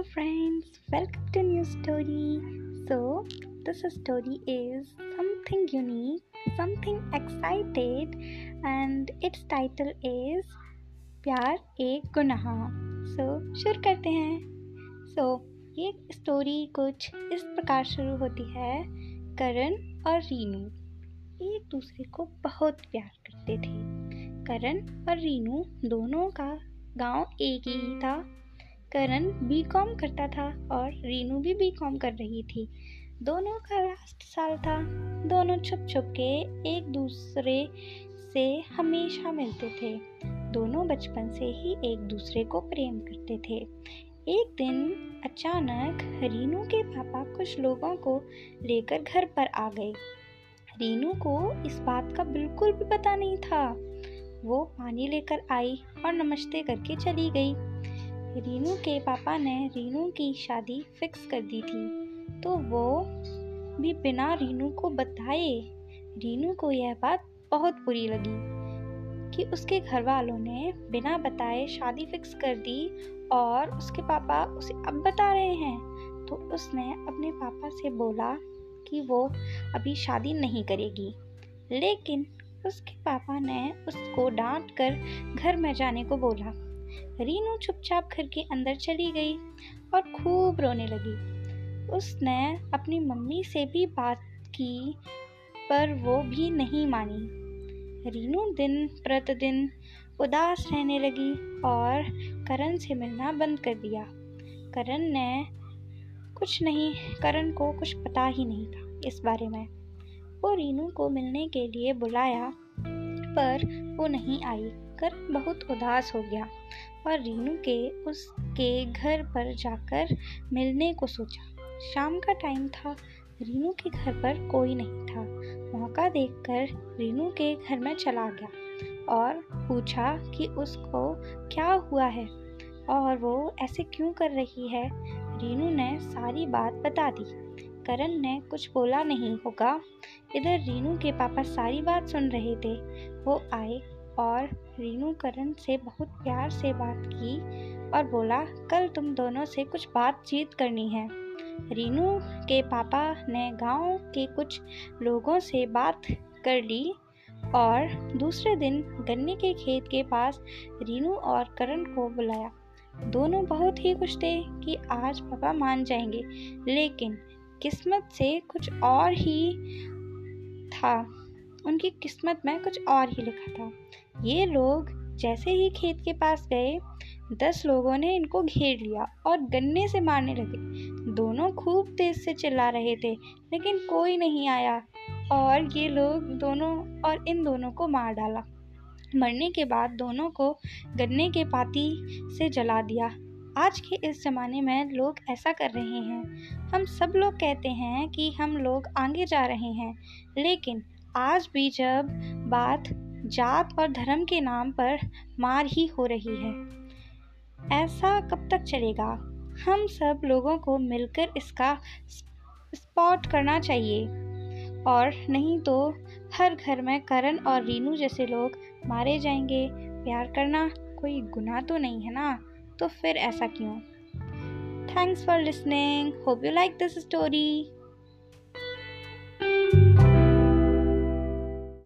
welcome to new story. So, this story is something unique, something excited, and its title is प्यार एक गुनाह सो so, शुरू करते हैं सो so, ये स्टोरी कुछ इस प्रकार शुरू होती है करण और रीनू एक दूसरे को बहुत प्यार करते थे करण और रीनू दोनों का गाँव एक ही था करण बी कॉम करता था और रीनू भी बी कॉम कर रही थी। दोनों का लास्ट साल था। दोनों छुप छुप के एक दूसरे से हमेशा मिलते थे। दोनों बचपन से ही एक दूसरे को प्रेम करते थे। एक दिन अचानक रीनू के पापा कुछ लोगों को लेकर घर पर आ गए। रीनू को इस बात का बिल्कुल भी पता नहीं था। वो पानी लेकर आई और नमस्ते करके चली गई। रीनू के पापा ने रीनू की शादी फिक्स कर दी थी तो वो भी बिना रीनू को बताए। रीनू को यह बात बहुत बुरी लगी कि उसके घर वालों ने बिना बताए शादी फिक्स कर दी और उसके पापा उसे अब बता रहे हैं। तो उसने अपने पापा से बोला कि वो अभी शादी नहीं करेगी। लेकिन उसके पापा ने उसको डांट कर घर में जाने को बोला। रीनू चुपचाप घर के अंदर चली गई और खूब रोने लगी। उसने अपनी मम्मी से भी बात की, पर वो भी नहीं मानी। रीनू दिन प्रतिदिन उदास रहने लगी और करण से मिलना बंद कर दिया। करण ने कुछ नहीं, करण को कुछ पता ही नहीं था इस बारे में। वो रीनू को मिलने के लिए बुलाया, पर वो नहीं आई। कर बहुत उदास हो गया और रीनू के उसके घर पर जाकर मिलने को सोचा। शाम का टाइम था, रीनू के घर पर कोई नहीं था। मौका देखकर रीनू के घर में चला गया और पूछा कि उसको क्या हुआ है और वो ऐसे क्यों कर रही है? रीनू ने सारी बात बता दी। करण ने कुछ बोला नहीं होगा। इधर रीनू के पापा सारी बात सुन रहे थे। वो आए और रीनू करण से बहुत प्यार से बात की और बोला, कल तुम दोनों से कुछ बातचीत करनी है। रीनू के पापा ने गाँव के कुछ लोगों से बात कर ली और दूसरे दिन गन्ने के खेत के पास रीनू और करण को बुलाया। दोनों बहुत ही खुश थे कि आज पापा मान जाएँगे, लेकिन किस्मत से कुछ और ही था। उनकी किस्मत में कुछ और ही लिखा था। ये लोग जैसे ही खेत के पास गए, दस लोगों ने इनको घेर लिया और गन्ने से मारने लगे। दोनों खूब तेज से चिल्ला रहे थे, लेकिन कोई नहीं आया और ये लोग दोनों और इन दोनों को मार डाला। मरने के बाद दोनों को गन्ने के पाती से जला दिया। आज के इस ज़माने में लोग ऐसा कर रहे हैं। हम सब लोग कहते हैं कि हम लोग आगे जा रहे हैं, लेकिन आज भी जब बात जात और धर्म के नाम पर मार ही हो रही है, ऐसा कब तक चलेगा? हम सब लोगों को मिलकर इसका स्पॉट करना चाहिए। और नहीं तो हर घर में करण और रीनू जैसे लोग मारे जाएँगे। प्यार करना कोई गुनाह तो नहीं है ना? तो फिर ऐसा क्यों? Thanks for listening hope you like this story